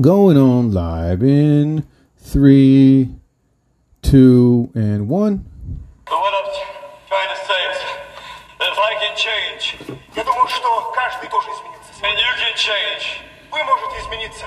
Going on live in three, two, and one. But what I'm trying to say is that if I can change, Я думаю, что каждый должен измениться. and you can change, Вы можете измениться.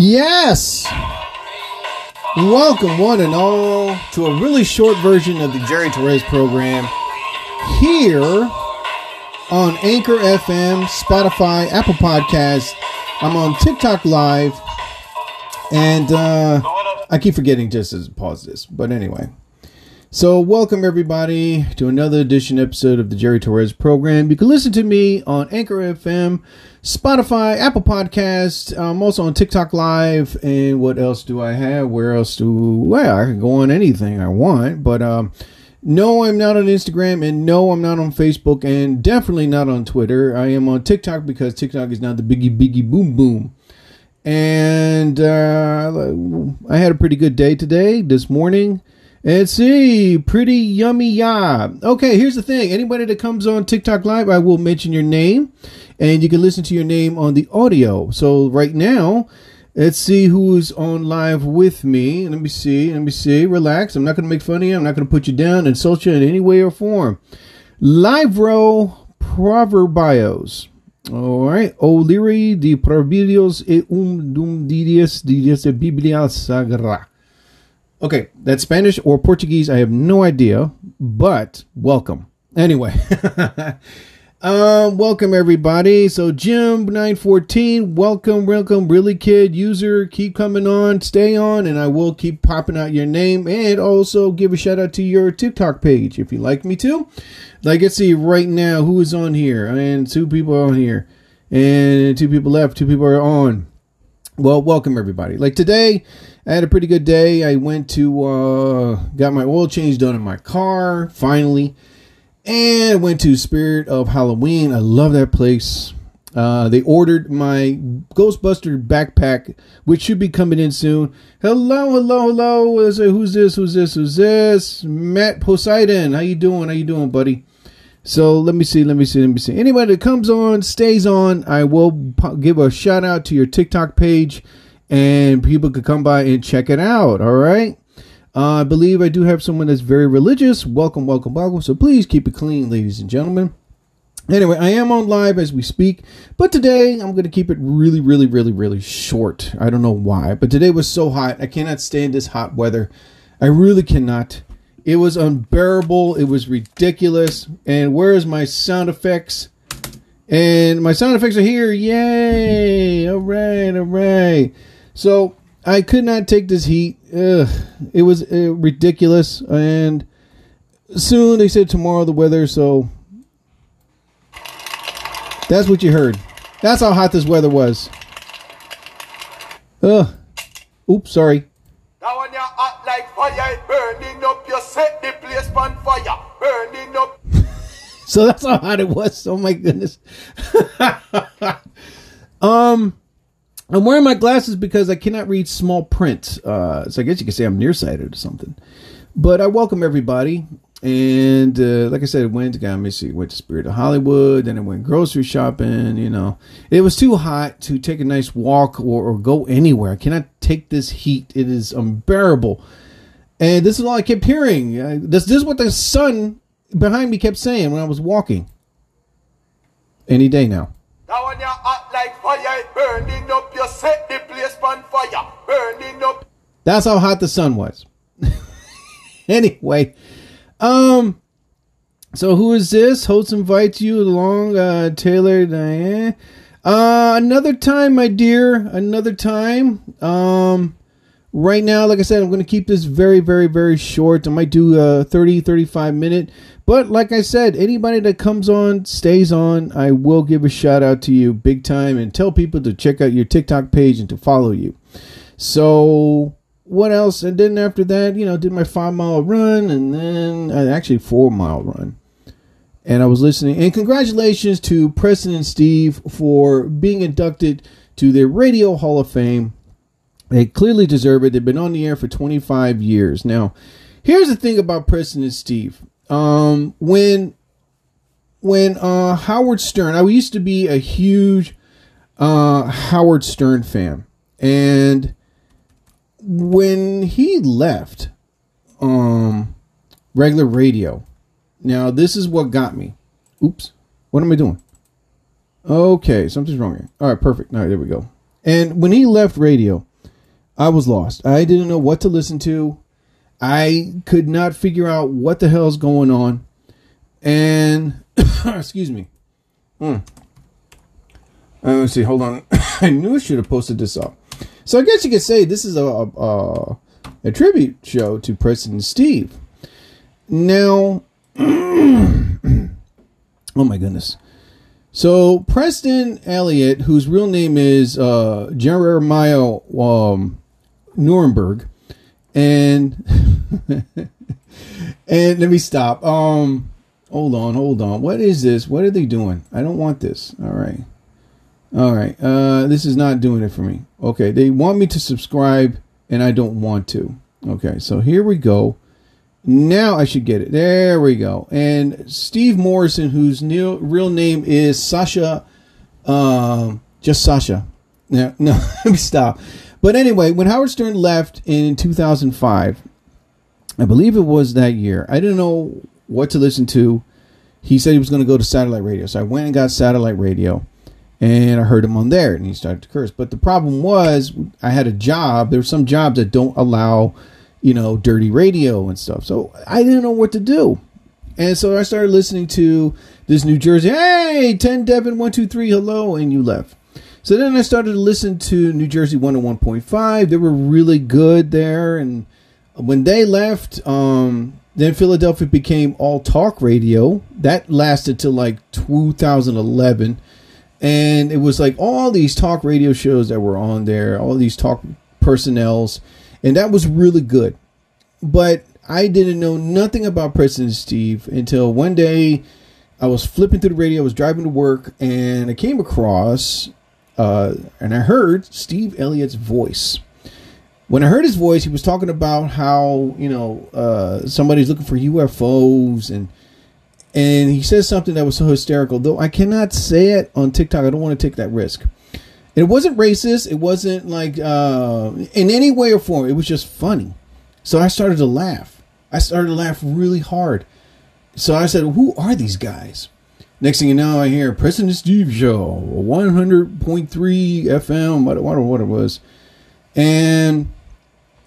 Yes! Welcome, one and all, to a really short version of the Jerry Torres program here on Anchor FM, Spotify, Apple Podcasts. I'm on TikTok Live, and uh, I keep forgetting just to pause this, but anyway. So, welcome everybody to another edition episode of the Jerry Torres program. You can listen to me on Anchor FM, Spotify, Apple Podcasts. I'm also on TikTok Live. And what else do I have? Where else do? Well, I can go on anything I want, but um, no, I'm not on Instagram, and no, I'm not on Facebook, and definitely not on Twitter. I am on TikTok because TikTok is now the biggie, biggie, boom, boom. And uh, I had a pretty good day today, this morning. Let's see, pretty yummy ya. Okay, here's the thing. Anybody that comes on TikTok Live, I will mention your name, and you can listen to your name on the audio. So right now, let's see who's on live with me. Let me see. Let me see. Relax. I'm not going to make fun of you. I'm not going to put you down, insult you in any way or form. Livro Proverbios. All right. O'Leary de Proverbios e um dum dias dias de Biblia Sagrada. Okay, that's Spanish or Portuguese. I have no idea, but welcome. Anyway, um, welcome everybody. So Jim nine fourteen, welcome, welcome, really kid user. Keep coming on, stay on, and I will keep popping out your name and also give a shout out to your TikTok page if you like me to. Like, let's see right now who is on here, and two people on here, and two people left, two people are on. Well, welcome everybody. Like today, I had a pretty good day. I went to uh got my oil change done in my car finally, and went to Spirit of Halloween. I love that place. Uh, they ordered my Ghostbuster backpack, which should be coming in soon. Hello, hello, hello. Who's this? Who's this? Who's this? Matt Poseidon. How you doing? How you doing, buddy? So let me see, let me see, let me see. Anybody that comes on, stays on, I will give a shout out to your TikTok page, and people could come by and check it out. All right. Uh, I believe I do have someone that's very religious. Welcome, welcome, welcome. So please keep it clean, ladies and gentlemen. Anyway, I am on live as we speak, but today I'm going to keep it really, really, really, really short. I don't know why, but today was so hot. I cannot stand this hot weather. I really cannot. It was unbearable. It was ridiculous. And where's my sound effects? And my sound effects are here. Yay! All right, all right. So I could not take this heat. Ugh. It was uh, ridiculous. And soon they said tomorrow the weather. So that's what you heard. That's how hot this weather was. Ugh. Oops, sorry. Like fire, it burning up, you set the place on fire. Burning up. So that's how hot it was. Oh my goodness. um, I'm wearing my glasses because I cannot read small print. Uh, so I guess you could say I'm nearsighted or something. But I welcome everybody. And uh, like I said, went. Got me see. Went to Spirit of Hollywood. Then I went grocery shopping. You know, it was too hot to take a nice walk or, or go anywhere. I cannot take this heat. It is unbearable. And this is all I kept hearing. Uh, this, this is what the sun behind me kept saying when I was walking. Any day now. Now when you act like fire, burning up, you set the place on fire. Burning up. That's how hot the sun was. anyway, um, so who is this? Host invites you along, uh, Taylor Diane. Uh, another time, my dear. Another time. Um, right now, like I said, I'm going to keep this very, very, very short. I might do a 30, 35 minute. But like I said, anybody that comes on, stays on, I will give a shout out to you big time and tell people to check out your TikTok page and to follow you. So, what else? And then after that, you know, did my five mile run and then uh, actually four mile run. And I was listening. And congratulations to Preston and Steve for being inducted to their Radio Hall of Fame. They clearly deserve it. They've been on the air for 25 years. Now, here's the thing about Preston and Steve. Um, when when uh, Howard Stern, I used to be a huge uh, Howard Stern fan, and when he left um, regular radio, now this is what got me. Oops, what am I doing? Okay, something's wrong here. All right, perfect. All right, there we go. And when he left radio, I was lost. I didn't know what to listen to. I could not figure out what the hell's going on. And excuse me. Uh, let's see. Hold on. I knew I should have posted this up. So I guess you could say this is a a, a tribute show to Preston Steve. Now, oh my goodness. So Preston Elliott, whose real name is uh, Jeremiah um, Nuremberg, and and let me stop. Um, hold on, hold on. What is this? What are they doing? I don't want this. All right, all right. Uh, this is not doing it for me. Okay, they want me to subscribe, and I don't want to. Okay, so here we go. Now I should get it. There we go. And Steve Morrison, whose new, real name is Sasha, um, just Sasha. No, no, let me stop. But anyway, when Howard Stern left in 2005, I believe it was that year. I didn't know what to listen to. He said he was going to go to satellite radio, so I went and got satellite radio, and I heard him on there, and he started to curse. But the problem was, I had a job. There were some jobs that don't allow, you know, dirty radio and stuff. So I didn't know what to do, and so I started listening to this New Jersey. Hey, ten Devin one two three, hello, and you left. So then I started to listen to New Jersey 101.5. They were really good there. And when they left, um, then Philadelphia became all talk radio. That lasted till like 2011. And it was like all these talk radio shows that were on there, all these talk personnels. And that was really good. But I didn't know nothing about Preston Steve until one day I was flipping through the radio, I was driving to work, and I came across uh, and I heard Steve Elliott's voice. When I heard his voice, he was talking about how you know uh, somebody's looking for UFOs, and and he says something that was so hysterical. Though I cannot say it on TikTok, I don't want to take that risk. It wasn't racist. It wasn't like uh, in any way or form. It was just funny. So I started to laugh. I started to laugh really hard. So I said, "Who are these guys?" Next thing you know, I hear Preston Steve Show, 100.3 FM, what, what, what it was. And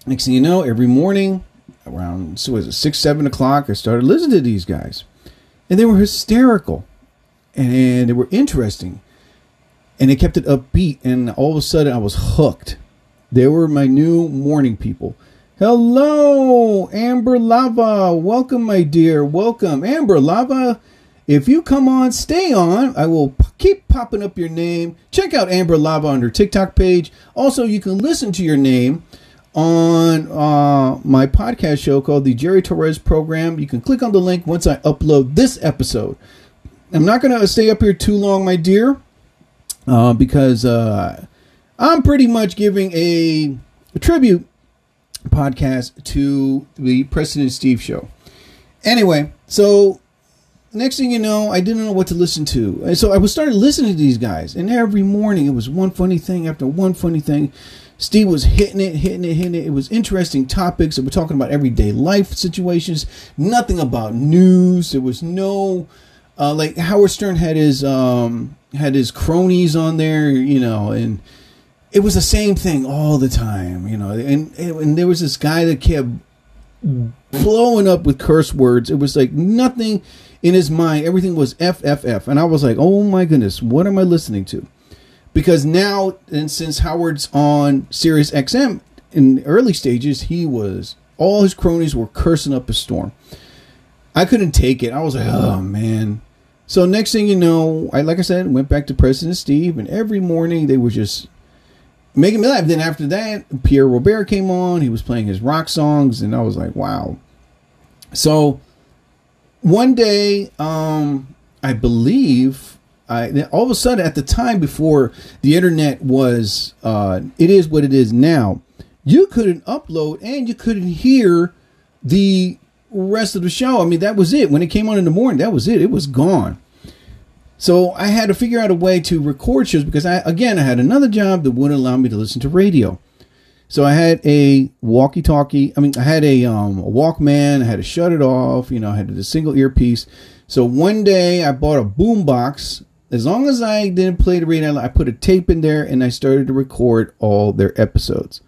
next thing you know, every morning around, so was it 6, 7 o'clock, I started listening to these guys. And they were hysterical. And they were interesting. And they kept it upbeat. And all of a sudden, I was hooked. They were my new morning people. Hello, Amber Lava. Welcome, my dear. Welcome. Amber Lava if you come on, stay on. I will p- keep popping up your name. Check out Amber Lava on her TikTok page. Also, you can listen to your name on uh, my podcast show called the Jerry Torres Program. You can click on the link once I upload this episode. I'm not going to stay up here too long, my dear, uh, because uh, I'm pretty much giving a, a tribute podcast to the Preston Steve show. Anyway, so next thing you know, I didn't know what to listen to. And so I was started listening to these guys, and every morning it was one funny thing after one funny thing. Steve was hitting it, hitting it, hitting it. It was interesting topics. We're talking about everyday life situations, nothing about news. There was no uh, like Howard Stern had his um, had his cronies on there, you know, and it was the same thing all the time, you know. And and there was this guy that kept blowing up with curse words. It was like nothing in his mind, everything was FFF. And I was like, oh my goodness, what am I listening to? Because now, and since Howard's on Sirius XM, in the early stages, he was all his cronies were cursing up a storm. I couldn't take it. I was like, oh man. So next thing you know, I like I said, went back to Preston Steve, and every morning they were just making me laugh. Then after that, Pierre Robert came on. He was playing his rock songs, and I was like, wow. So one day, um, I believe I all of a sudden at the time before the internet was uh, it is what it is now, you couldn't upload and you couldn't hear the rest of the show. I mean, that was it. When it came on in the morning, that was it. It was gone. So I had to figure out a way to record shows because I again I had another job that wouldn't allow me to listen to radio. So I had a walkie-talkie. I mean, I had a, um, a Walkman. I had to shut it off. You know, I had a single earpiece. So one day I bought a boombox. As long as I didn't play the radio, I put a tape in there and I started to record all their episodes.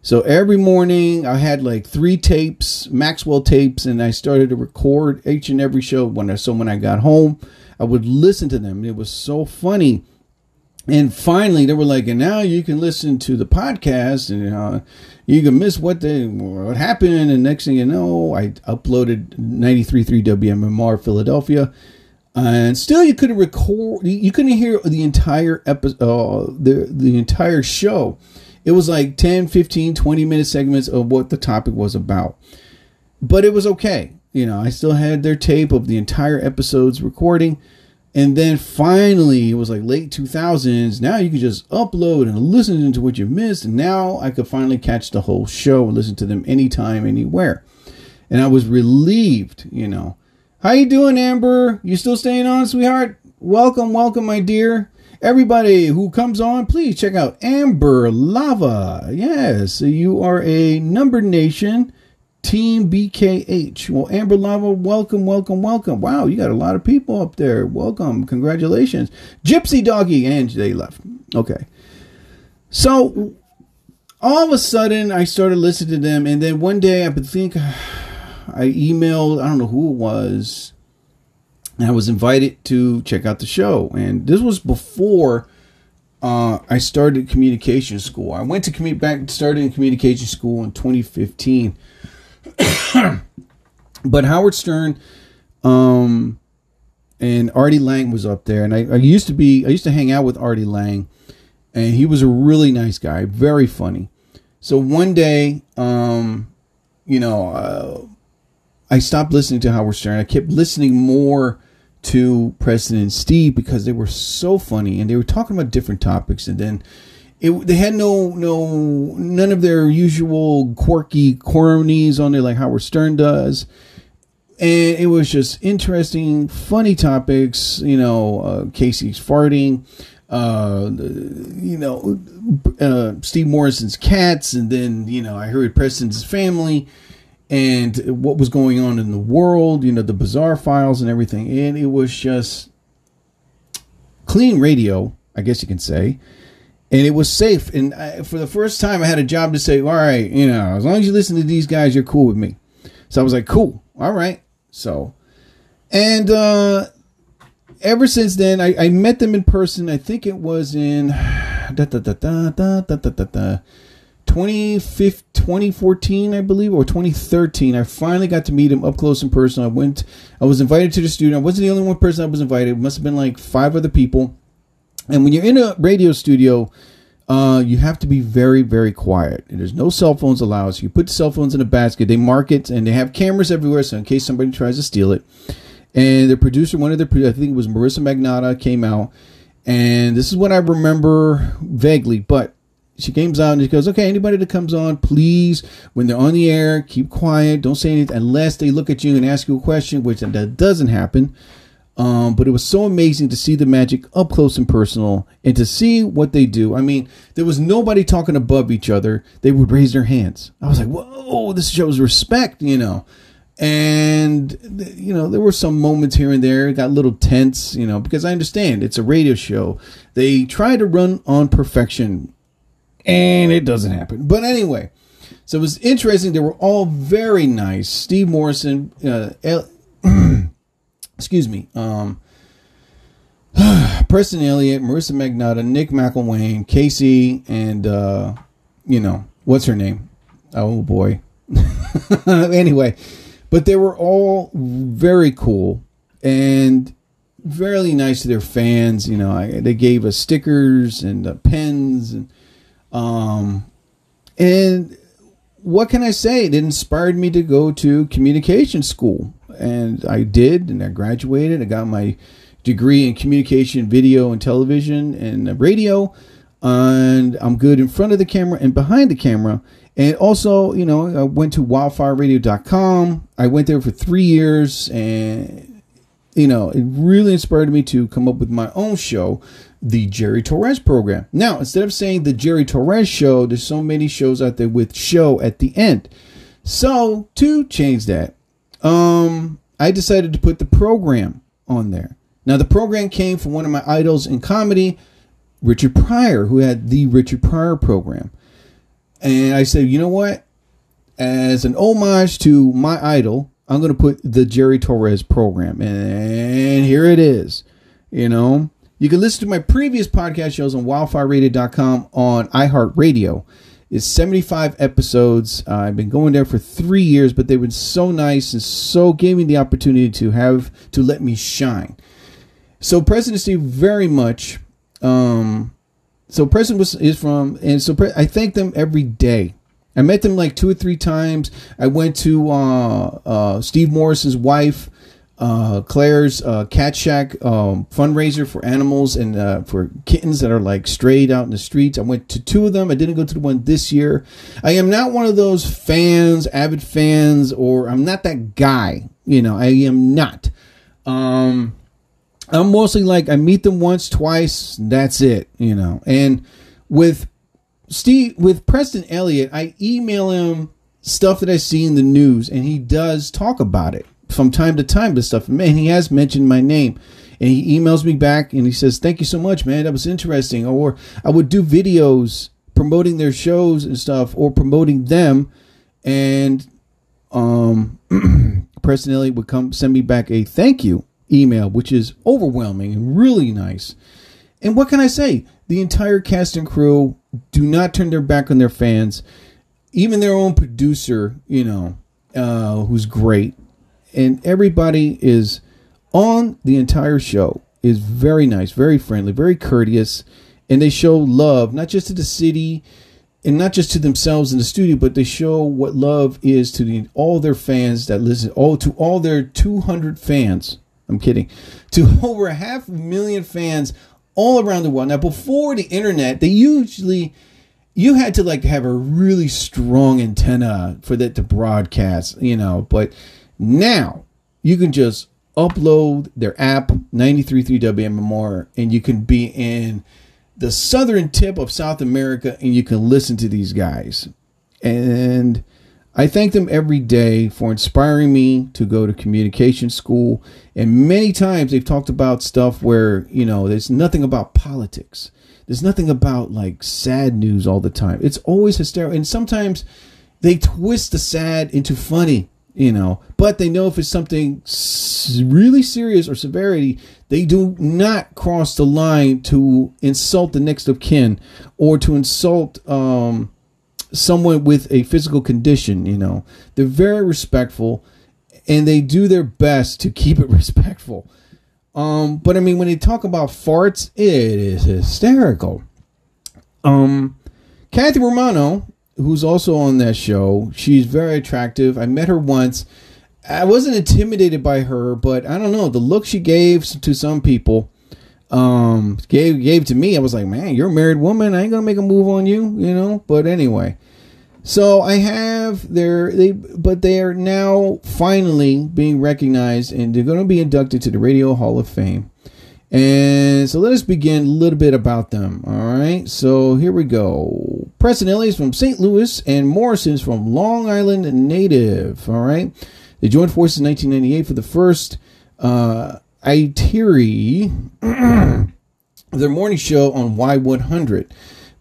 So every morning I had like three tapes, Maxell tapes, and I started to record each and every show. When I so when I got home, I would listen to them. It was so funny and finally they were like and now you can listen to the podcast and uh, you can miss what they what happened. And next thing you know i uploaded 93.3 wmmr philadelphia. And still you couldn't record you couldn't hear the entire episode uh, the the entire show. It was like 10 15 20 minute segments of what the topic was about. But it was okay. You know i still had their tape of the entire episode's recording and then finally, it was like late 2000s. Now you could just upload and listen to what you missed. And now I could finally catch the whole show and listen to them anytime, anywhere. And I was relieved, you know. How you doing, Amber? You still staying on, sweetheart? Welcome, welcome, my dear. Everybody who comes on, please check out Amber Lava. Yes, you are a number nation Team BKH. Well, Amber Lava, welcome, welcome, welcome. Wow, you got a lot of people up there. Welcome. Congratulations. Gypsy Doggy. And they left. Okay. So all of a sudden, I started listening to them. And then one day, I think I emailed, I don't know who it was. I was invited to check out the show. And this was before uh, I started communication school. I went to commute back, started in communication school in 2015 but Howard Stern um, and Artie Lange was up there, and I, I, used to be I used to hang out with Artie Lange, and he was a really nice guy, very funny. So one day, um, you know, uh, I stopped listening to Howard Stern. I kept listening more to Preston Steve because they were so funny and they were talking about different topics, and then it, they had no no none of their usual quirky cornies on there like Howard Stern does, and it was just interesting, funny topics. You know, uh, KC's farting. Uh, you know, uh, Steve Morrison's cats, and then you know I heard Preston's family, and what was going on in the world. You know, the bizarre files and everything, and it was just clean radio, I guess you can say and it was safe. And I, for the first time, I had a job to say, all right, you know, as long as you listen to these guys, you're cool with me. So I was like, cool, all right. So, and uh, ever since then, I, I met them in person. I think it was in da, da, da, da, da, da, da, da, 2014, I believe, or 2013. I finally got to meet him up close in person. I went, I was invited to the studio. I wasn't the only one person I was invited. It must have been like five other people and when you're in a radio studio, uh, you have to be very, very quiet. There's no cell phones allowed. So you put the cell phones in a basket. They mark it, and they have cameras everywhere, so in case somebody tries to steal it. And the producer, one of the, I think it was Marisa Magnatta, came out, and this is what I remember vaguely, but she comes out and she goes, "Okay, anybody that comes on, please, when they're on the air, keep quiet. Don't say anything unless they look at you and ask you a question, which that doesn't happen." Um, but it was so amazing to see the magic up close and personal and to see what they do. I mean, there was nobody talking above each other. They would raise their hands. I was like, whoa, this shows respect, you know. And, you know, there were some moments here and there, got a little tense, you know, because I understand it's a radio show. They try to run on perfection and it doesn't happen. But anyway, so it was interesting. They were all very nice. Steve Morrison, uh, excuse me, um, Preston Elliott, Marisa Magnatta, Nick McIlwain, KC, and uh, you know what's her name? Oh boy. anyway, but they were all very cool and very nice to their fans. You know, I, they gave us stickers and uh, pens and um and what can I say? It inspired me to go to communication school, and I did, and I graduated. I got my degree in communication, video, and television, and radio. And I'm good in front of the camera and behind the camera. And also, you know, I went to wildfireradio.com. I went there for three years, and you know, it really inspired me to come up with my own show the Jerry Torres program. Now, instead of saying the Jerry Torres show, there's so many shows out there with show at the end. So, to change that, um, I decided to put the program on there. Now, the program came from one of my idols in comedy, Richard Pryor, who had the Richard Pryor program. And I said, you know what? As an homage to my idol, I'm going to put the Jerry Torres program. And here it is. You know, you can listen to my previous podcast shows on wildfireradio.com on iHeartRadio. It's 75 episodes. Uh, I've been going there for three years, but they've been so nice and so gave me the opportunity to have to let me shine. So Preston Steve very much. Um, so President was is from, and so I thank them every day. I met them like two or three times. I went to uh, uh, Steve Morris's wife uh, Claire's uh, Cat Shack um, fundraiser for animals and uh, for kittens that are like strayed out in the streets. I went to two of them. I didn't go to the one this year. I am not one of those fans, avid fans, or I'm not that guy. You know, I am not. Um, I'm mostly like I meet them once, twice. That's it. You know, and with Steve, with Preston Elliott, I email him stuff that I see in the news, and he does talk about it from time to time to stuff. Man, he has mentioned my name. And he emails me back and he says, Thank you so much, man. That was interesting. Or I would do videos promoting their shows and stuff or promoting them. And um Elliott would come send me back a thank you email, which is overwhelming and really nice. And what can I say? The entire cast and crew do not turn their back on their fans. Even their own producer, you know, uh, who's great, and everybody is on the entire show is very nice, very friendly, very courteous, and they show love not just to the city and not just to themselves in the studio, but they show what love is to the, all their fans that listen, all to all their 200 fans. I'm kidding, to over half a million fans all around the world. Now, before the internet, they usually you had to like have a really strong antenna for that to broadcast, you know, but now you can just upload their app 93.3 WMMR and you can be in the southern tip of South America and you can listen to these guys. And I thank them every day for inspiring me to go to communication school. And many times they've talked about stuff where, you know, there's nothing about politics. There's nothing about like sad news all the time. It's always hysterical. And sometimes they twist the sad into funny you know but they know if it's something really serious or severity they do not cross the line to insult the next of kin or to insult um, someone with a physical condition you know. They're very respectful and they do their best to keep it respectful. Um, but i mean when they talk about farts it is hysterical. Um kathy romano who's also on that show. She's very attractive. I met her once. I wasn't intimidated by her, but I don't know the look she gave to some people. Um, gave gave to me. I was like, man, you're a married woman. I ain't gonna make a move on you, you know. But anyway, so I have their they, but they are now finally being recognized, and they're gonna be inducted to the Radio Hall of Fame. And so let us begin a little bit about them. All right. So here we go. Preston is from St. Louis and Morrison is from Long Island native. All right. They joined forces in 1998 for the first uh, ITERI, their morning show on Y100.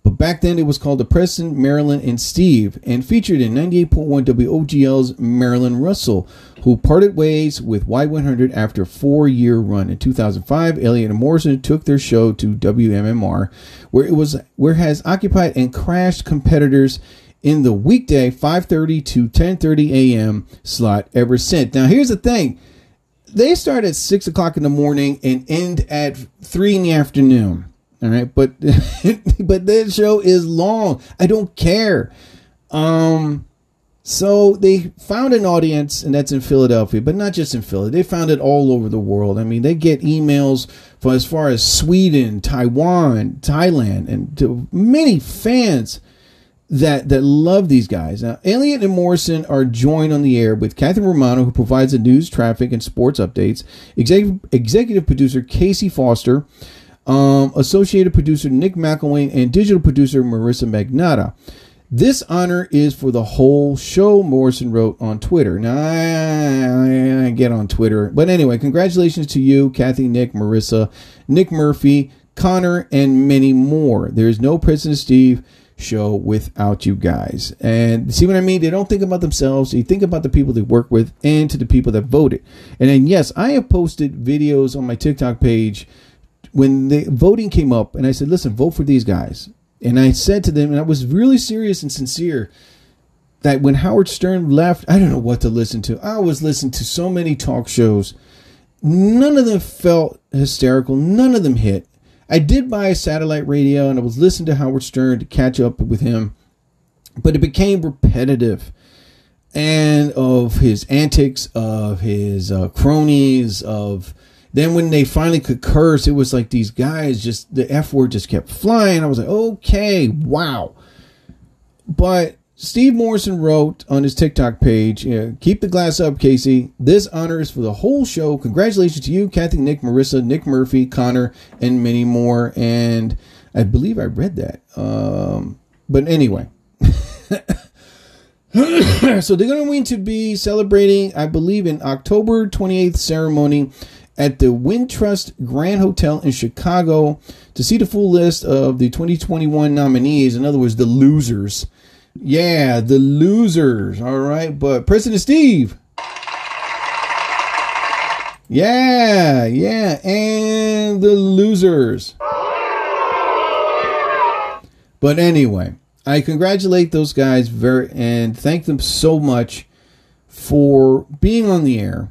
But back then it was called the Preston, Marilyn, and Steve, and featured in 98.1 WOGL's Marilyn Russell, who parted ways with Y100 after a four-year run. In 2005, Elliott and Morrison took their show to WMMR, where it was where has occupied and crashed competitors in the weekday 5:30 to 10:30 a.m. slot ever since. Now, here's the thing: they start at six o'clock in the morning and end at three in the afternoon. All right, but but that show is long. I don't care. Um, so they found an audience, and that's in Philadelphia, but not just in Philly. They found it all over the world. I mean, they get emails for as far as Sweden, Taiwan, Thailand, and many fans that that love these guys. Now, Elliott and Morrison are joined on the air with Catherine Romano, who provides the news, traffic, and sports updates. Executive producer KC Foster, um, associated producer Nick McIlwain, and digital producer Marisa Magnatta. This honor is for the whole show, Morrison wrote on Twitter. Now, I, I, get on Twitter. But anyway, congratulations to you, Kathy, Nick, Marisa, Nick Murphy, Connor, and many more. There's no Preston Steve show without you guys. And see what I mean? They don't think about themselves. They think about the people they work with and to the people that voted. And then, yes, I have posted videos on my TikTok page when the voting came up, and I said, listen, vote for these guys. And I said to them, and I was really serious and sincere, that when Howard Stern left, I don't know what to listen to. I was listening to so many talk shows. None of them felt hysterical. None of them hit. I did buy a satellite radio and I was listening to Howard Stern to catch up with him, but it became repetitive and of his antics, of his uh, cronies, of then when they finally could curse, it was like these guys just the F word just kept flying. I was like, okay, wow. But Steve Morrison wrote on his TikTok page, keep the glass up, KC. This honor is for the whole show. Congratulations to you, Kathy, Nick, Marisa, Nick Murphy, Connor, and many more. And I believe I read that. Um, but anyway. so they're going to be celebrating, I believe, in October 28th ceremony at the Wintrust Grand Hotel in Chicago to see the full list of the 2021 nominees. In other words, the losers. Yeah, the losers. All right, but Preston Steve. Yeah, yeah, and the losers. But anyway, I congratulate those guys very and thank them so much for being on the air,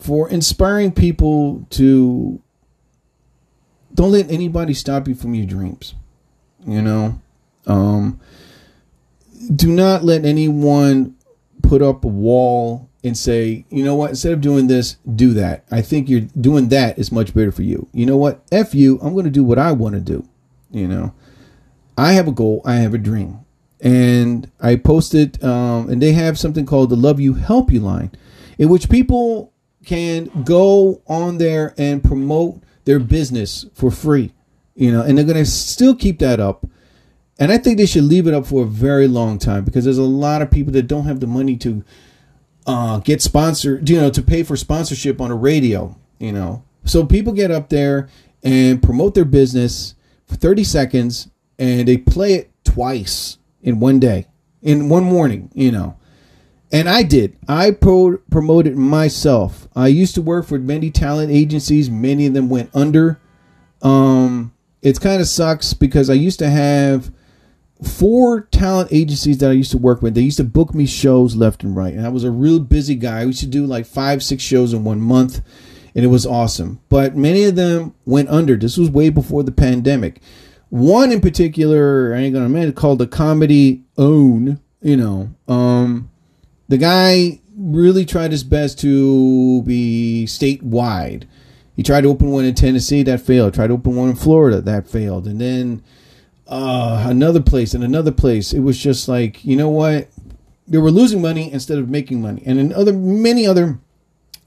for inspiring people to don't let anybody stop you from your dreams. You know, um, do not let anyone put up a wall and say, you know what, instead of doing this, do that. I think you're doing that is much better for you. You know what? F you, I'm going to do what I want to do. You know, I have a goal, I have a dream. And I posted, um, and they have something called the Love You Help You line, in which people can go on there and promote their business for free. You know, and they're going to still keep that up and I think they should leave it up for a very long time because there's a lot of people that don't have the money to uh, get sponsored, you know, to pay for sponsorship on a radio, you know. So people get up there and promote their business for 30 seconds and they play it twice in one day, in one morning, you know. And I did. I pro- promoted myself. I used to work for many talent agencies. Many of them went under. Um, it kind of sucks because I used to have four talent agencies that I used to work with. They used to book me shows left and right, and I was a real busy guy. I used to do like five, six shows in one month, and it was awesome. But many of them went under. This was way before the pandemic. One in particular, I ain't gonna mention, called the Comedy Own. You know, um, the guy really tried his best to be statewide. He tried to open one in Tennessee, that failed. Tried to open one in Florida, that failed, and then uh, another place and another place. It was just like, you know what? They were losing money instead of making money. And in other many other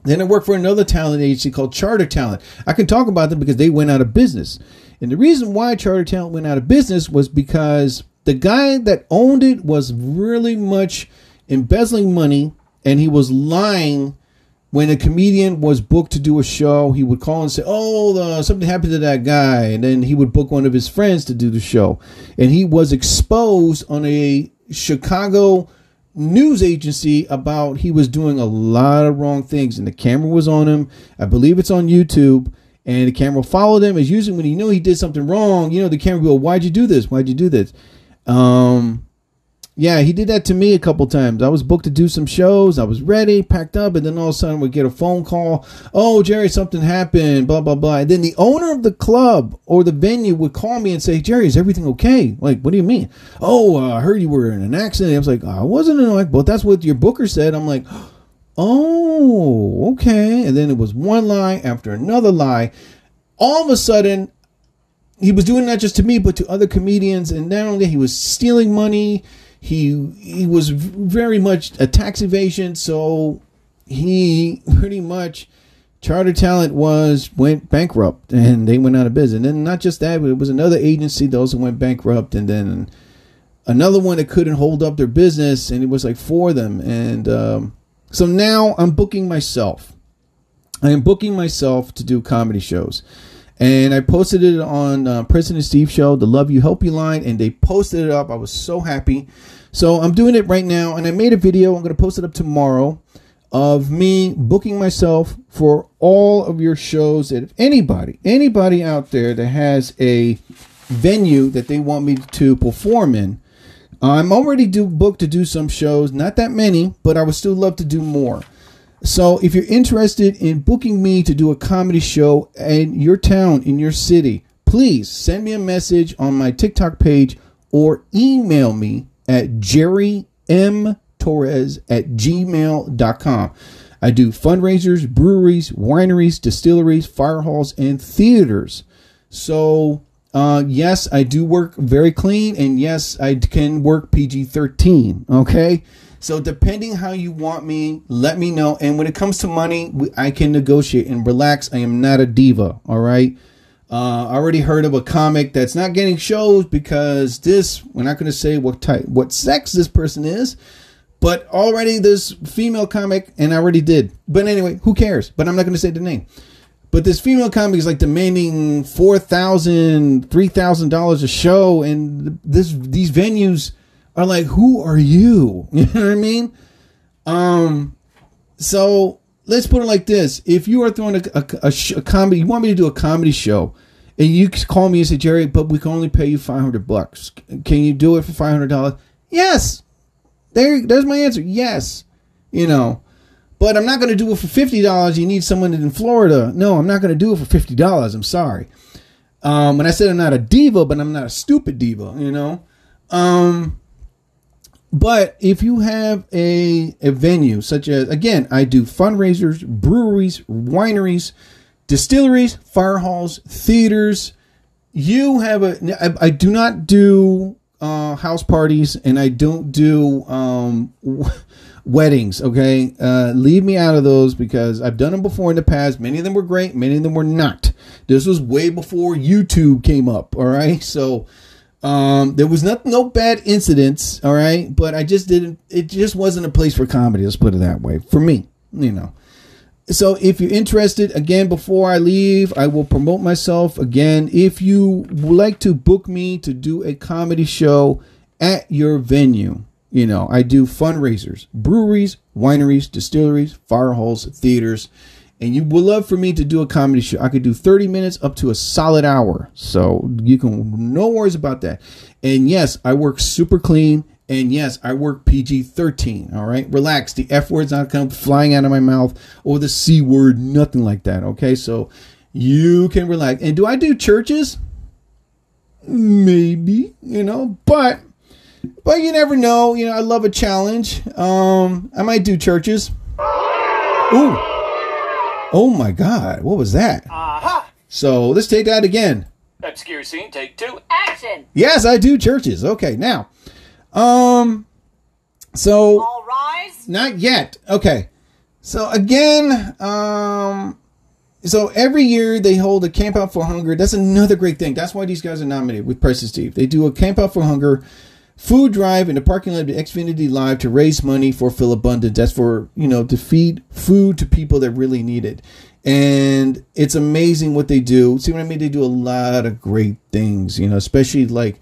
then I worked for another talent agency called Charter Talent. I can talk about them because they went out of business. And the reason why Charter Talent went out of business was because the guy that owned it was really much embezzling money and he was lying when a comedian was booked to do a show, he would call and say, "Oh, uh, something happened to that guy," and then he would book one of his friends to do the show. And he was exposed on a Chicago news agency about he was doing a lot of wrong things, and the camera was on him. I believe it's on YouTube. And the camera followed him. As usually when he knew he did something wrong, you know, the camera will, "Why'd you do this? Why'd you do this?" Um, Yeah, he did that to me a couple times. I was booked to do some shows. I was ready, packed up, and then all of a sudden we get a phone call. Oh, Jerry, something happened. Blah blah blah. And then the owner of the club or the venue would call me and say, Jerry, is everything okay? Like, what do you mean? Oh, uh, I heard you were in an accident. I was like, I wasn't in an accident, but that's what your booker said. I'm like, oh, okay. And then it was one lie after another lie. All of a sudden, he was doing not just to me, but to other comedians. And not only that, he was stealing money he he was very much a tax evasion, so he pretty much Charter Talent was went bankrupt and they went out of business. And not just that, but it was another agency those who went bankrupt, and then another one that couldn't hold up their business, and it was like four of them. And um, so now I'm booking myself. I am booking myself to do comedy shows. And I posted it on uh, Preston Steve Show, the Love You Help You line, and they posted it up. I was so happy. So I'm doing it right now, and I made a video. I'm going to post it up tomorrow of me booking myself for all of your shows. That if anybody, anybody out there that has a venue that they want me to perform in, I'm already do booked to do some shows. Not that many, but I would still love to do more. So if you're interested in booking me to do a comedy show in your town, in your city, please send me a message on my TikTok page or email me at Jerry M. Torres at gmail.com. I do fundraisers, breweries, wineries, distilleries, fire halls, and theaters. So, uh, yes, I do work very clean, and yes, I can work PG 13. Okay. So depending how you want me, let me know. And when it comes to money, I can negotiate and relax. I am not a diva. All right. Uh, I already heard of a comic that's not getting shows because this. We're not going to say what type, what sex this person is, but already this female comic, and I already did. But anyway, who cares? But I'm not going to say the name. But this female comic is like demanding four thousand, three thousand dollars a show, and this these venues are like, who are you? You know what I mean? Um, so let's put it like this: If you are throwing a, a, a, a comedy, you want me to do a comedy show, and you call me and say, Jerry, but we can only pay you five hundred bucks. Can you do it for five hundred dollars? Yes. There, there's my answer. Yes. You know, but I'm not going to do it for fifty dollars. You need someone in Florida. No, I'm not going to do it for fifty dollars. I'm sorry. Um, and I said I'm not a diva, but I'm not a stupid diva. You know. Um, but if you have a, a venue such as, again, I do fundraisers, breweries, wineries, distilleries, fire halls, theaters. You have a, I, I do not do uh, house parties and I don't do um, weddings. Okay. Uh, leave me out of those because I've done them before in the past. Many of them were great, many of them were not. This was way before YouTube came up. All right. So, um, there was not no bad incidents, all right, but I just didn't. It just wasn't a place for comedy. Let's put it that way for me, you know. So if you're interested, again, before I leave, I will promote myself again. If you would like to book me to do a comedy show at your venue, you know, I do fundraisers, breweries, wineries, distilleries, fire halls, theaters and you would love for me to do a comedy show, I could do 30 minutes up to a solid hour. So you can, no worries about that. And yes, I work super clean. And yes, I work PG 13. All right. Relax. The F word's not come flying out of my mouth or the C word, nothing like that. Okay. So you can relax. And do I do churches? Maybe, you know, but, but you never know. You know, I love a challenge. Um, I might do churches. Ooh. Oh my God, what was that? Aha! So let's take that again. Obscure scene, take two. Action! Yes, I do churches. Okay, now, um, so All rise. not yet. Okay, so again, um, so every year they hold a Camp Out for Hunger. That's another great thing. That's why these guys are nominated with Preston Steve. They do a Camp Out for Hunger food drive in the parking lot of the Xfinity Live to raise money for Philabundance. That's for, you know, to feed food to people that really need it. And it's amazing what they do. See what I mean? They do a lot of great things, you know, especially like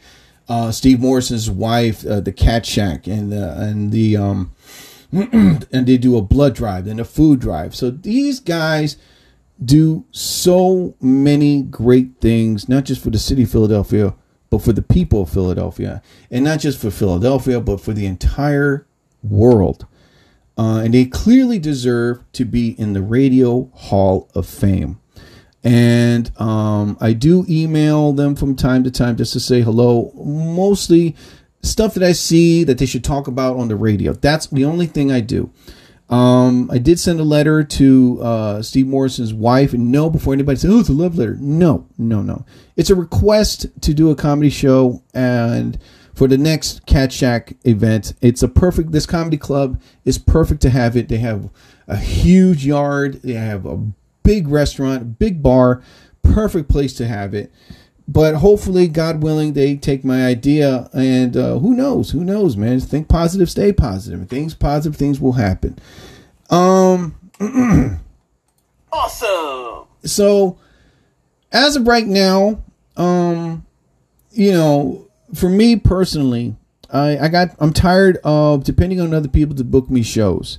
uh, Steve Morrison's wife, uh, the Cat Shack, and uh, and the um, and they do a blood drive and a food drive. So these guys do so many great things, not just for the city of Philadelphia, but for the people of Philadelphia, and not just for Philadelphia, but for the entire world. Uh, and they clearly deserve to be in the Radio Hall of Fame. And um, I do email them from time to time just to say hello. Mostly stuff that I see that they should talk about on the radio. That's the only thing I do. Um, I did send a letter to uh, Steve Morrison's wife, and no, before anybody says, "Oh, it's a love letter," no, no, no. It's a request to do a comedy show, and for the next Cat Shack event, it's a perfect. This comedy club is perfect to have it. They have a huge yard. They have a big restaurant, big bar, perfect place to have it. But hopefully, God willing, they take my idea, and uh, who knows? Who knows, man? Think positive, stay positive. Things positive, things will happen. Um, Awesome. so as of right now, um, you know, for me personally, I, I got I'm tired of depending on other people to book me shows.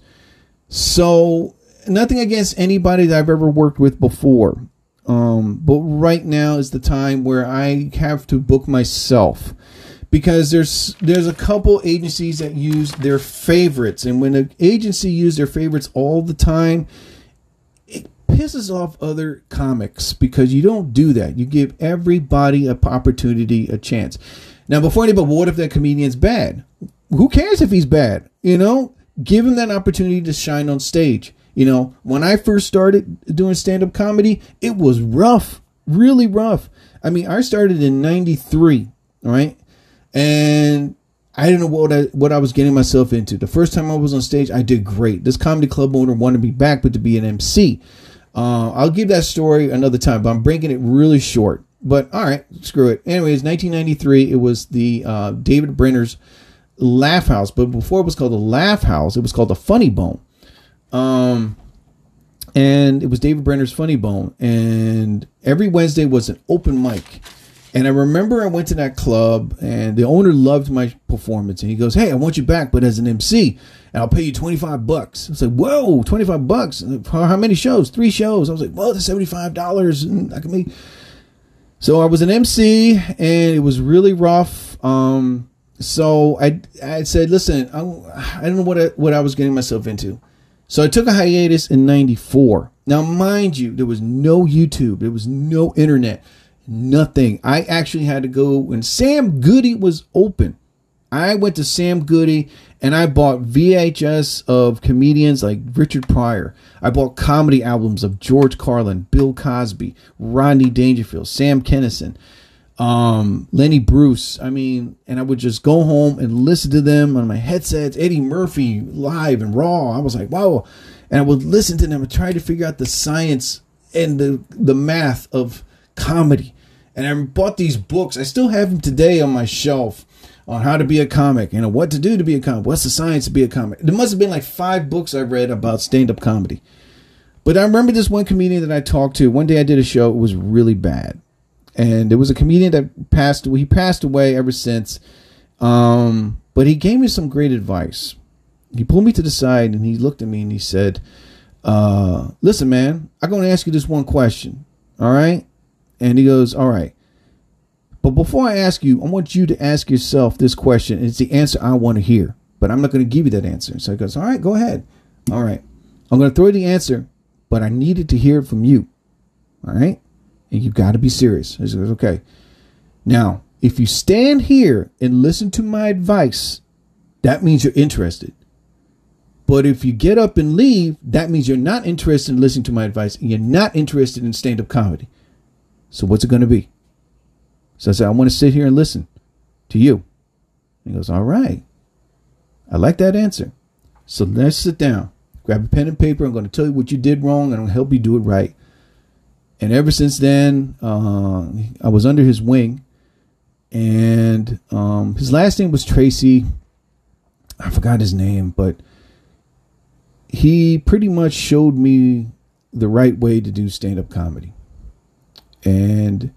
So nothing against anybody that I've ever worked with before. Um, but right now is the time where I have to book myself because there's there's a couple agencies that use their favorites, and when an agency use their favorites all the time, it pisses off other comics because you don't do that. You give everybody a opportunity, a chance. Now, before anybody, what if that comedian's bad? Who cares if he's bad? You know, give him that opportunity to shine on stage. You know, when I first started doing stand up comedy, it was rough, really rough. I mean, I started in 93, all right? And I didn't know what I, what I was getting myself into. The first time I was on stage, I did great. This comedy club owner wanted me back, but to be an MC. Uh, I'll give that story another time, but I'm breaking it really short. But all right, screw it. Anyways, 1993, it was the uh, David Brenner's Laugh House, but before it was called the Laugh House, it was called the Funny Bone. Um, and it was David Brenner's Funny Bone, and every Wednesday was an open mic. And I remember I went to that club, and the owner loved my performance, and he goes, "Hey, I want you back, but as an MC, and I'll pay you twenty five bucks." I like, "Whoa, twenty five bucks? How many shows? Three shows?" I was like, "Well, that's seventy five dollars, and I can make." So I was an MC, and it was really rough. Um, so I I said, "Listen, I, I don't know what I, what I was getting myself into." So I took a hiatus in 94. Now, mind you, there was no YouTube, there was no internet, nothing. I actually had to go when Sam Goody was open. I went to Sam Goody and I bought VHS of comedians like Richard Pryor. I bought comedy albums of George Carlin, Bill Cosby, Rodney Dangerfield, Sam Kinison um, Lenny Bruce. I mean, and I would just go home and listen to them on my headsets, Eddie Murphy live and raw. I was like, wow. And I would listen to them and try to figure out the science and the, the math of comedy. And I bought these books. I still have them today on my shelf on how to be a comic, you know, what to do to be a comic. What's the science to be a comic? There must have been like five books I read about stand up comedy. But I remember this one comedian that I talked to. One day I did a show. It was really bad and there was a comedian that passed he passed away ever since. Um, but he gave me some great advice. He pulled me to the side and he looked at me and he said uh, listen man i'm going to ask you this one question all right and he goes all right but before i ask you i want you to ask yourself this question. It's the answer i want to hear but i'm not going to give you that answer. So he goes all right go ahead. All right i'm going to throw you the answer but i needed to hear it from you. All right and you got to be serious. I said, okay. Now, if you stand here and listen to my advice, that means you're interested. But if you get up and leave, that means you're not interested in listening to my advice and you're not interested in stand up comedy. So, what's it going to be? So I said, I want to sit here and listen to you. He goes, All right. I like that answer. So let's sit down. Grab a pen and paper. I'm going to tell you what you did wrong and I'm going to help you do it right and ever since then, uh, I was under his wing. And um, his last name was Tracy. I forgot his name, but he pretty much showed me the right way to do stand up comedy. And,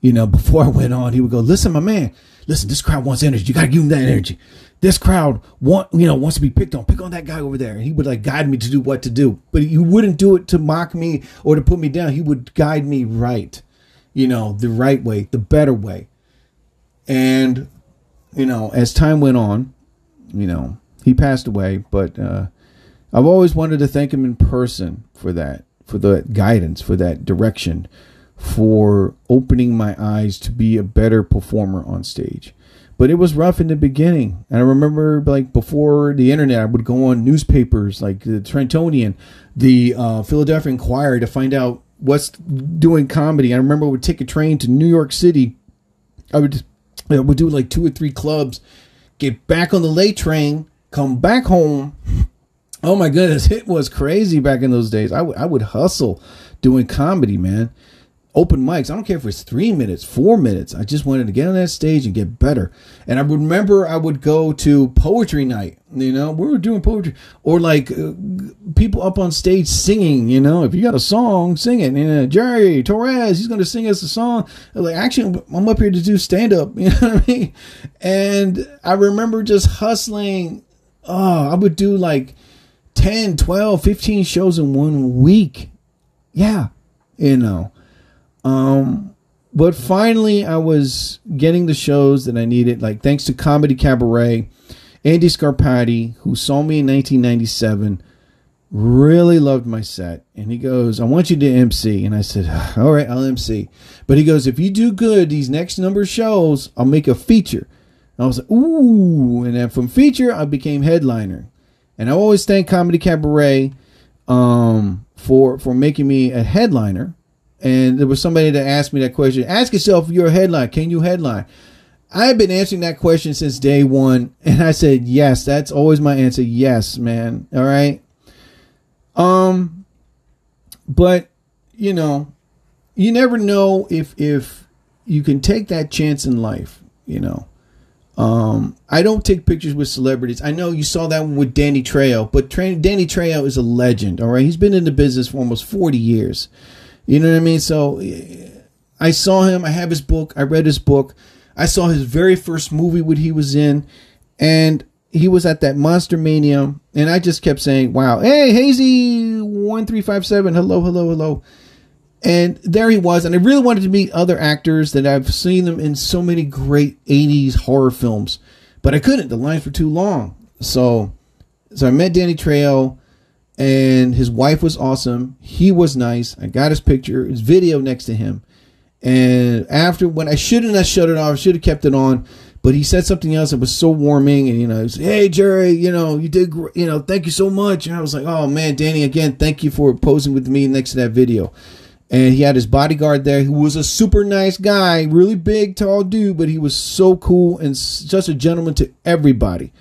you know, before I went on, he would go, Listen, my man, listen, this crowd wants energy. You got to give them that energy. This crowd want you know wants to be picked on. Pick on that guy over there. And he would like guide me to do what to do. But he wouldn't do it to mock me or to put me down. He would guide me right you know the right way the better way. And you know, as time went on, you know, he passed away, but uh, I've always wanted to thank him in person for that, for the guidance, for that direction, for opening my eyes to be a better performer on stage. But it was rough in the beginning. And I remember, like, before the internet, I would go on newspapers like the Trentonian, the uh, Philadelphia Inquirer to find out what's doing comedy. I remember I would take a train to New York City. I would, I would do like two or three clubs, get back on the late train, come back home. Oh my goodness, it was crazy back in those days. I I would hustle doing comedy, man open mics. I don't care if it's three minutes, four minutes. I just wanted to get on that stage and get better. And I remember I would go to poetry night. You know, we were doing poetry or like uh, people up on stage singing. You know, if you got a song, sing it. And uh, Jerry Torres, he's going to sing us a song. Like, actually, I'm up here to do stand up. You know what I mean? And I remember just hustling. Oh, I would do like 10, 12, 15 shows in one week. Yeah, you know um, but finally, I was getting the shows that I needed, like thanks to Comedy Cabaret. Andy Scarpati, who saw me in 1997, really loved my set. And he goes, I want you to MC. And I said, All right, I'll MC. But he goes, If you do good these next number of shows, I'll make a feature. And I was like, Ooh. And then from feature, I became headliner. And I always thank Comedy Cabaret um, for, for making me a headliner and there was somebody that asked me that question. Ask yourself, you're a headline. Can you headline? I've been answering that question since day one, and I said yes. That's always my answer. Yes, man. All right. Um, but you know, you never know if if you can take that chance in life. You know, um, I don't take pictures with celebrities. I know you saw that one with Danny Trejo, but Danny Trejo is a legend. All right, he's been in the business for almost forty years. You know what I mean? So I saw him. I have his book. I read his book. I saw his very first movie what he was in, and he was at that Monster Mania, and I just kept saying, "Wow, hey Hazy one three five seven, hello, hello, hello." And there he was, and I really wanted to meet other actors that I've seen them in so many great '80s horror films, but I couldn't. The lines were too long. So, so I met Danny Trejo and his wife was awesome. He was nice. I got his picture, his video next to him. And after when I shouldn't have shut it off, I should have kept it on. But he said something else that was so warming, and you know, said, "Hey Jerry, you know, you did, you know, thank you so much." And I was like, "Oh man, Danny, again, thank you for posing with me next to that video." And he had his bodyguard there, who was a super nice guy, really big, tall dude, but he was so cool and just a gentleman to everybody.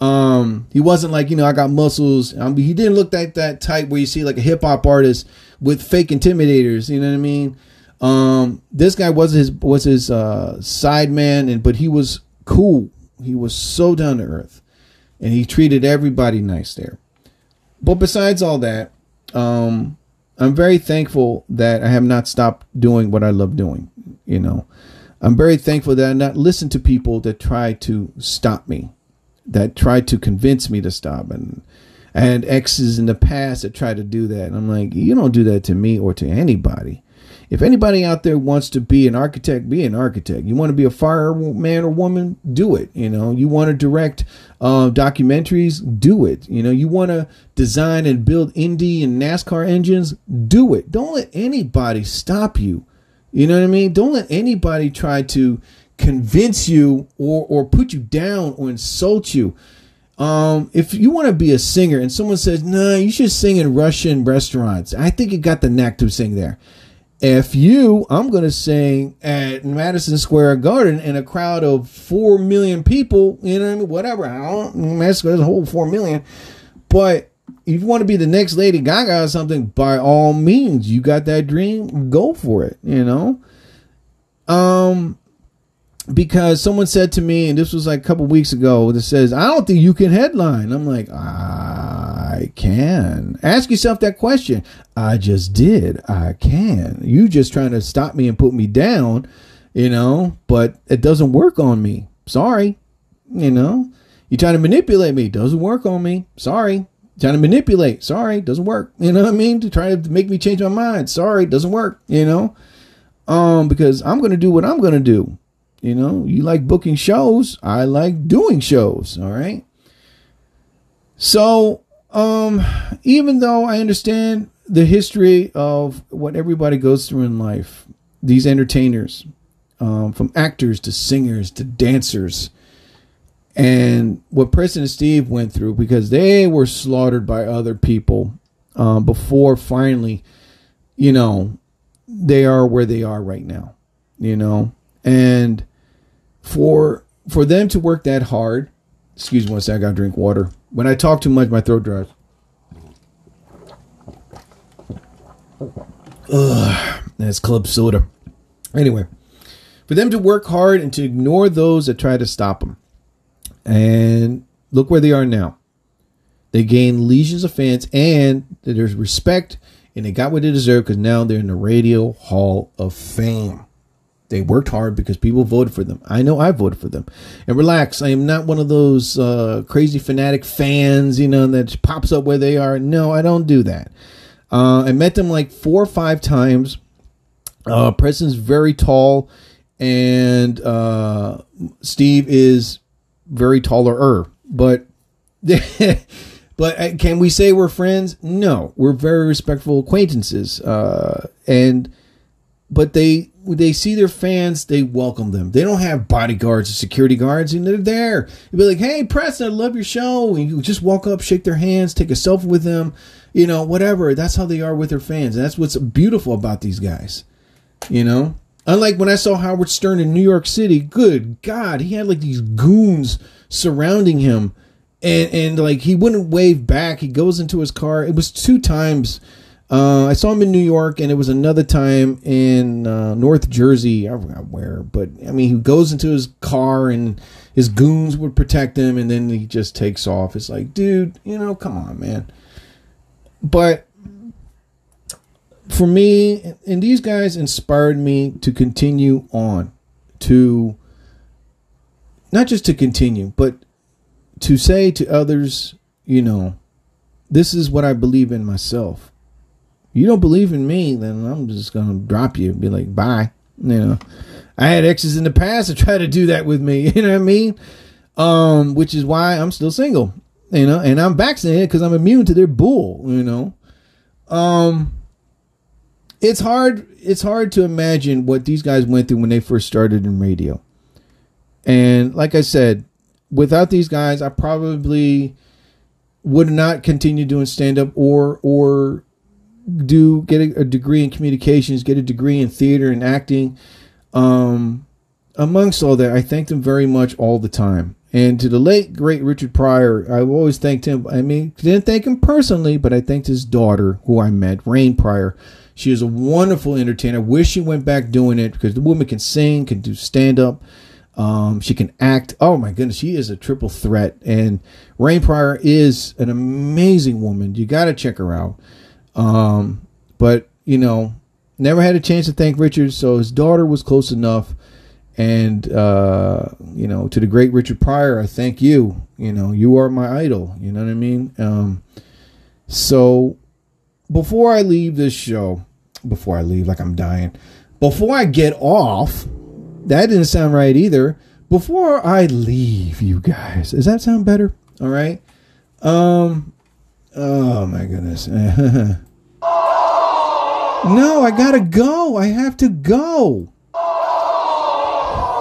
Um, he wasn't like you know I got muscles. I mean, he didn't look like that type where you see like a hip hop artist with fake intimidators. You know what I mean? Um, this guy was his was his uh, side man, and but he was cool. He was so down to earth, and he treated everybody nice there. But besides all that, um, I'm very thankful that I have not stopped doing what I love doing. You know, I'm very thankful that I not listen to people that try to stop me that tried to convince me to stop and I had exes in the past that tried to do that. And I'm like, you don't do that to me or to anybody. If anybody out there wants to be an architect, be an architect. You want to be a fireman or woman, do it. You know, you want to direct uh, documentaries, do it. You know, you want to design and build Indy and NASCAR engines, do it. Don't let anybody stop you. You know what I mean? Don't let anybody try to convince you or or put you down or insult you. Um, if you want to be a singer and someone says, "No, nah, you should sing in Russian restaurants," I think you got the knack to sing there. If you, I'm going to sing at Madison Square Garden in a crowd of four million people. You know what I mean? Whatever. I don't. Madison a whole four million, but if you want to be the next Lady Gaga or something, by all means, you got that dream, go for it. You know. Um, because someone said to me, and this was like a couple weeks ago, that says, I don't think you can headline. I'm like, I can. Ask yourself that question. I just did. I can. You just trying to stop me and put me down, you know, but it doesn't work on me. Sorry. You know, you trying to manipulate me. Doesn't work on me. Sorry. Trying to manipulate. Sorry. Doesn't work. You know what I mean? To try to make me change my mind. Sorry. Doesn't work. You know, um, because I'm going to do what I'm going to do You know, you like booking shows. I like doing shows. All right. So, um, even though I understand the history of what everybody goes through in life, these entertainers, um, from actors to singers to dancers, and what Preston and Steve went through because they were slaughtered by other people um, before finally, you know, they are where they are right now, you know, and for for them to work that hard. Excuse me one second, I gotta drink water. When I talk too much, my throat dries. Ugh, that's club soda. Anyway, for them to work hard and to ignore those that try to stop them. And look where they are now. They gained legions of fans and there's respect and they got what they deserve because now they're in the Radio Hall of Fame. They worked hard because people voted for them. I know I voted for them. And relax, I am not one of those uh, crazy fanatic fans, you know, that pops up where they are. No, I don't do that. Uh, I met them like four or five times. Uh, Preston's very tall, and uh, Steve is very taller. But but uh, can we say we're friends? No, we're very respectful acquaintances. Uh, and but they they see their fans, they welcome them. They don't have bodyguards or security guards, and they're there. You'd be like, "Hey, Preston, I love your show," and you just walk up, shake their hands, take a selfie with them, you know, whatever. That's how they are with their fans. And that's what's beautiful about these guys, you know. Unlike when I saw Howard Stern in New York City, good God, he had like these goons surrounding him, and and like he wouldn't wave back. He goes into his car. It was two times uh, I saw him in New York, and it was another time in uh, North Jersey. I forgot where, but I mean, he goes into his car, and his goons would protect him, and then he just takes off. It's like, dude, you know, come on, man. But for me, and these guys inspired me to continue on, to not just to continue, but to say to others, you know, this is what I believe in myself you don't believe in me, then I'm just gonna drop you. Be like, bye. You know, I had exes in the past that tried to do that with me. You know what I mean? Um, which is why I'm still single. You know, and I'm vaccinated because I'm immune to their bull. You know, um, it's hard. It's hard to imagine what these guys went through when they first started in radio. And like I said, without these guys, I probably would not continue doing stand up or or do get a, a, degree in communications, get a degree in theater and acting. Um, amongst all that, I thank them very much all the time. And to the late great Richard Pryor, I've always thanked him. I mean, didn't thank him personally, but I thanked his daughter, who I met, Rain Pryor. She is a wonderful entertainer. I wish she went back doing it because the woman can sing, can do stand up. Um, she can act. Oh my goodness, she is a triple threat. And Rain Pryor is an amazing woman. You got to check her out. Um, but you know, never had a chance to thank Richard, so his daughter was close enough. And uh, you know, to the great Richard Pryor, I thank you. You know, you are my idol. You know what I mean? Um, so before I leave this show, before I leave, like I'm dying, before I get off, that didn't sound right either. Before I leave, you guys, does that sound better? All right. Um. Oh my goodness. No, I gotta go. I have to go.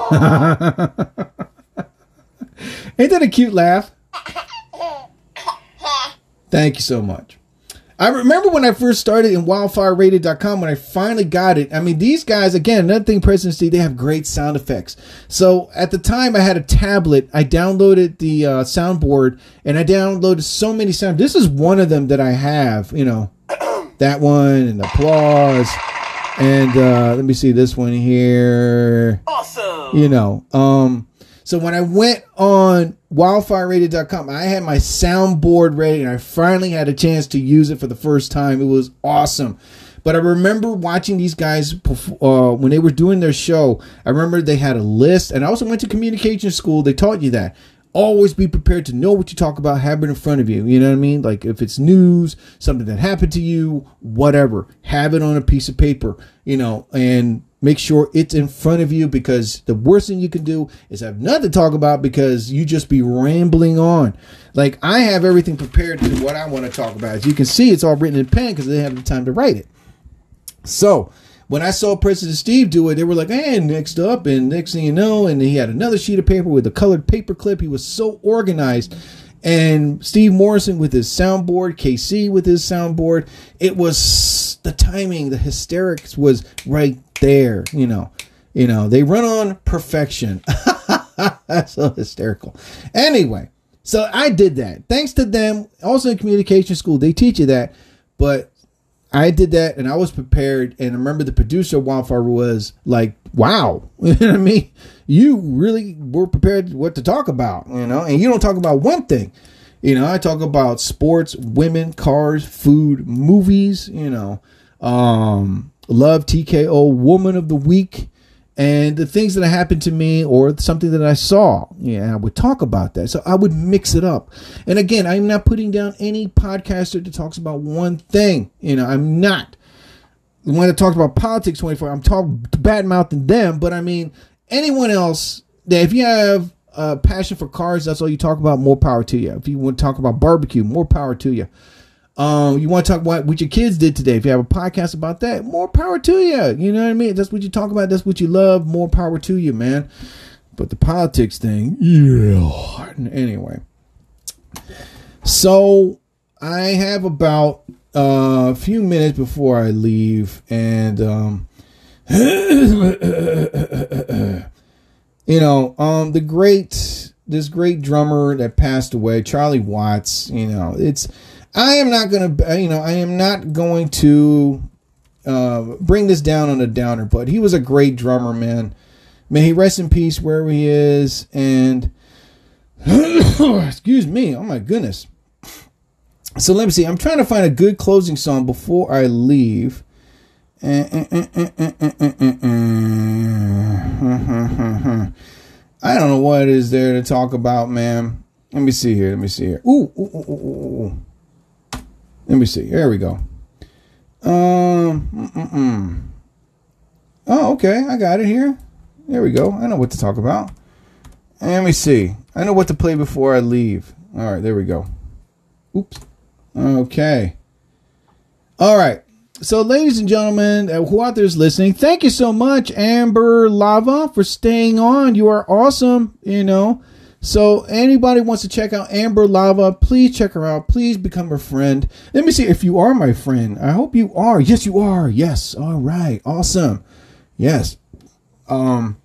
Ain't that a cute laugh? Thank you so much. I remember when I first started in wildfireradio.com when I finally got it. I mean, these guys, again, another thing, Presidency, they have great sound effects. So at the time, I had a tablet. I downloaded the uh, soundboard and I downloaded so many sound. This is one of them that I have, you know that one and applause. And uh, let me see this one here. Awesome. You know, um, so when I went on wildfireradio.com, I had my soundboard ready and I finally had a chance to use it for the first time. It was awesome. But I remember watching these guys uh, when they were doing their show. I remember they had a list, and I also went to communication school. They taught you that always be prepared to know what you talk about, have it in front of you. You know what I mean? Like if it's news, something that happened to you, whatever, have it on a piece of paper, you know, and Make sure it's in front of you because the worst thing you can do is have nothing to talk about because you just be rambling on. Like I have everything prepared to what I want to talk about. As you can see, it's all written in pen because they have the time to write it. So when I saw Preston and Steve do it, they were like, "Hey, next up," and next thing you know, and he had another sheet of paper with a colored paper clip. He was so organized, and Steve Morrison with his soundboard, KC with his soundboard. It was the timing, the hysterics was right there. You know, you know, they run on perfection. That's so hysterical. Anyway, so I did that. Thanks to them. Also in communication school, they teach you that. But I did that and I was prepared. And I remember the producer Wildfire was like, wow. You know what I mean? You really were prepared what to talk about, you know, and you don't talk about one thing. You know, I talk about sports, women, cars, food, movies, you know, um, love TKO, woman of the week, and the things that happened to me or something that I saw. Yeah, I would talk about that. So I would mix it up. And again, I'm not putting down any podcaster that talks about one thing. You know, I'm not. One that talks about politics 24, I'm talking bad mouthing them, but I mean, anyone else that if you have a passion for cars, that's all you talk about, more power to you. If you want to talk about barbecue, more power to you. Um, you want to talk about what your kids did today. If you have a podcast about that, more power to you. You know what I mean? That's what you talk about. That's what you love. More power to you, man. But the politics thing, yeah. Anyway, so I have about uh, a few minutes before I leave, and um, you know, um, the great this great drummer that passed away, Charlie Watts. You know, it's I am not going to, you know, I am not going to uh, bring this down on a downer, but he was a great drummer, man. May he rest in peace wherever he is. And excuse me, oh my goodness. So let me see. I'm trying to find a good closing song before I leave. I don't know what is there to talk about, man. Let me see here. Let me see here. Ooh, ooh, ooh, ooh, ooh. Let me see. There we go. Um. Oh, okay. I got it here. There we go. I know what to talk about. Let me see. I know what to play before I leave. All right. There we go. Oops. Okay. All right. So, ladies and gentlemen, uh, who out there's listening, thank you so much, Amber Lava, for staying on. You are awesome. You know. So anybody wants to check out Amber Lava, please check her out. Please become her friend. Let me see if you are my friend. I hope you are. Yes, you are. Yes. All right. Awesome. Yes. Um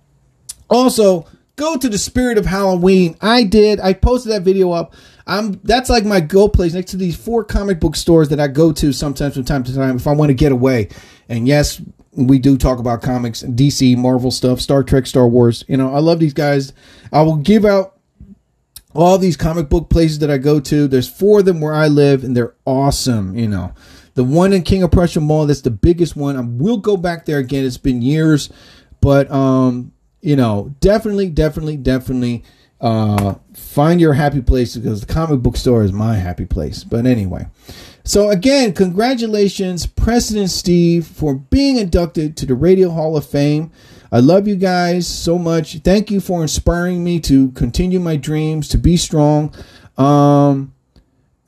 also go to the spirit of Halloween. I did. I posted that video up. I'm that's like my go place next to these four comic book stores that I go to sometimes from time to time if I want to get away. And yes, we do talk about comics, DC, Marvel stuff, Star Trek, Star Wars. You know, I love these guys. I will give out all these comic book places that I go to. There's four of them where I live, and they're awesome. You know, the one in King of Prussia Mall, that's the biggest one. I will go back there again. It's been years, but um, you know, definitely, definitely, definitely uh, find your happy place because the comic book store is my happy place. But anyway, so again, congratulations, Preston and Steve, for being inducted to the Radio Hall of Fame. I love you guys so much. Thank you for inspiring me to continue my dreams, to be strong. Um,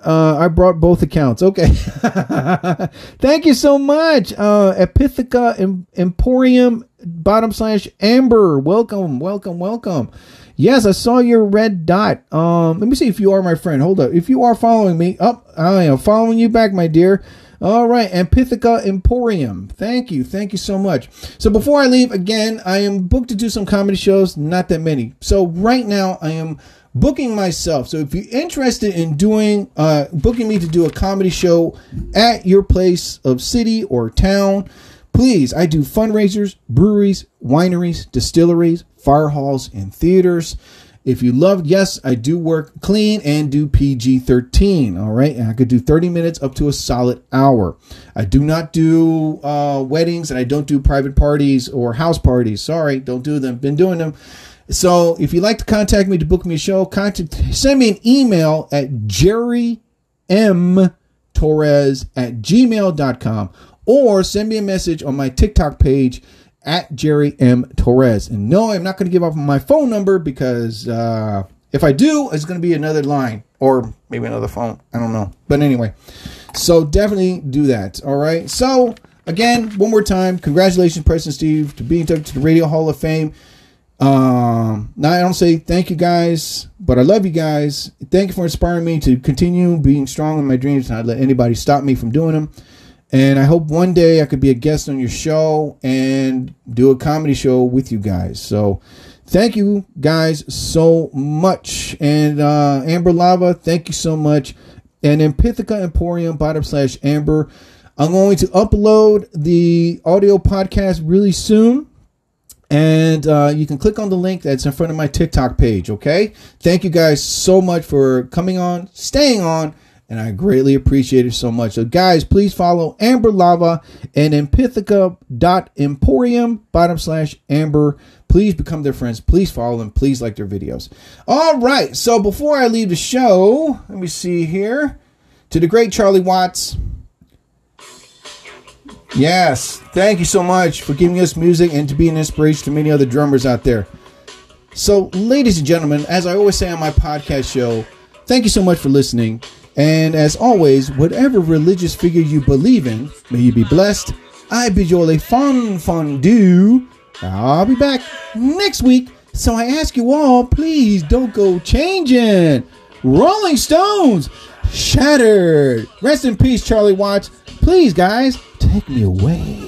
uh, I brought both accounts. Okay. Thank you so much. Uh, Epithica Emporium bottom slash Amber. Welcome, welcome, welcome. Yes, I saw your red dot. Um, let me see if you are my friend. Hold up. If you are following me, up, oh, I am following you back, my dear. All right, and Amphithica Emporium. Thank you. Thank you so much. So before I leave, again, I am booked to do some comedy shows, not that many. So right now I am booking myself. So if you're interested in doing uh booking me to do a comedy show at your place of city or town, please, I do fundraisers, breweries, wineries, distilleries, fire halls, and theaters. If you love, yes, I do work clean and do PG 13. All right. And I could do 30 minutes up to a solid hour. I do not do uh, weddings and I don't do private parties or house parties. Sorry, don't do them. Been doing them. So if you'd like to contact me to book me a show, contact, send me an email at Jerry M. Torres at gmail.com or send me a message on my TikTok page at Jerry M. Torres. And no, I'm not going to give off my phone number because uh, if I do, it's going to be another line or maybe another phone. I don't know. But anyway, so definitely do that. All right. So again, one more time, congratulations, Preston and Steve, to being inducted to the Radio Hall of Fame. Um, now I don't say thank you guys, but I love you guys. Thank you for inspiring me to continue being strong in my dreams and not let anybody stop me from doing them. And I hope one day I could be a guest on your show and do a comedy show with you guys. So thank you guys so much. And uh, Amber Lava, thank you so much. And then Emporium, bottom slash Amber. I'm going to upload the audio podcast really soon. And uh, you can click on the link that's in front of my TikTok page, okay? Thank you guys so much for coming on, staying on, and I greatly appreciate it so much. So, guys, please follow Amber Lava and Empithica.emporium, bottom slash Amber. Please become their friends. Please follow them. Please like their videos. All right. So, before I leave the show, let me see here. To the great Charlie Watts. Yes, thank you so much for giving us music and to be an inspiration to many other drummers out there. So, ladies and gentlemen, as I always say on my podcast show, thank you so much for listening. And as always, whatever religious figure you believe in, may you be blessed. I bid you all a fun do. I'll be back next week. So I ask you all, please don't go changing. Rolling Stones, shattered. Rest in peace, Charlie Watts. Please, guys, take me away.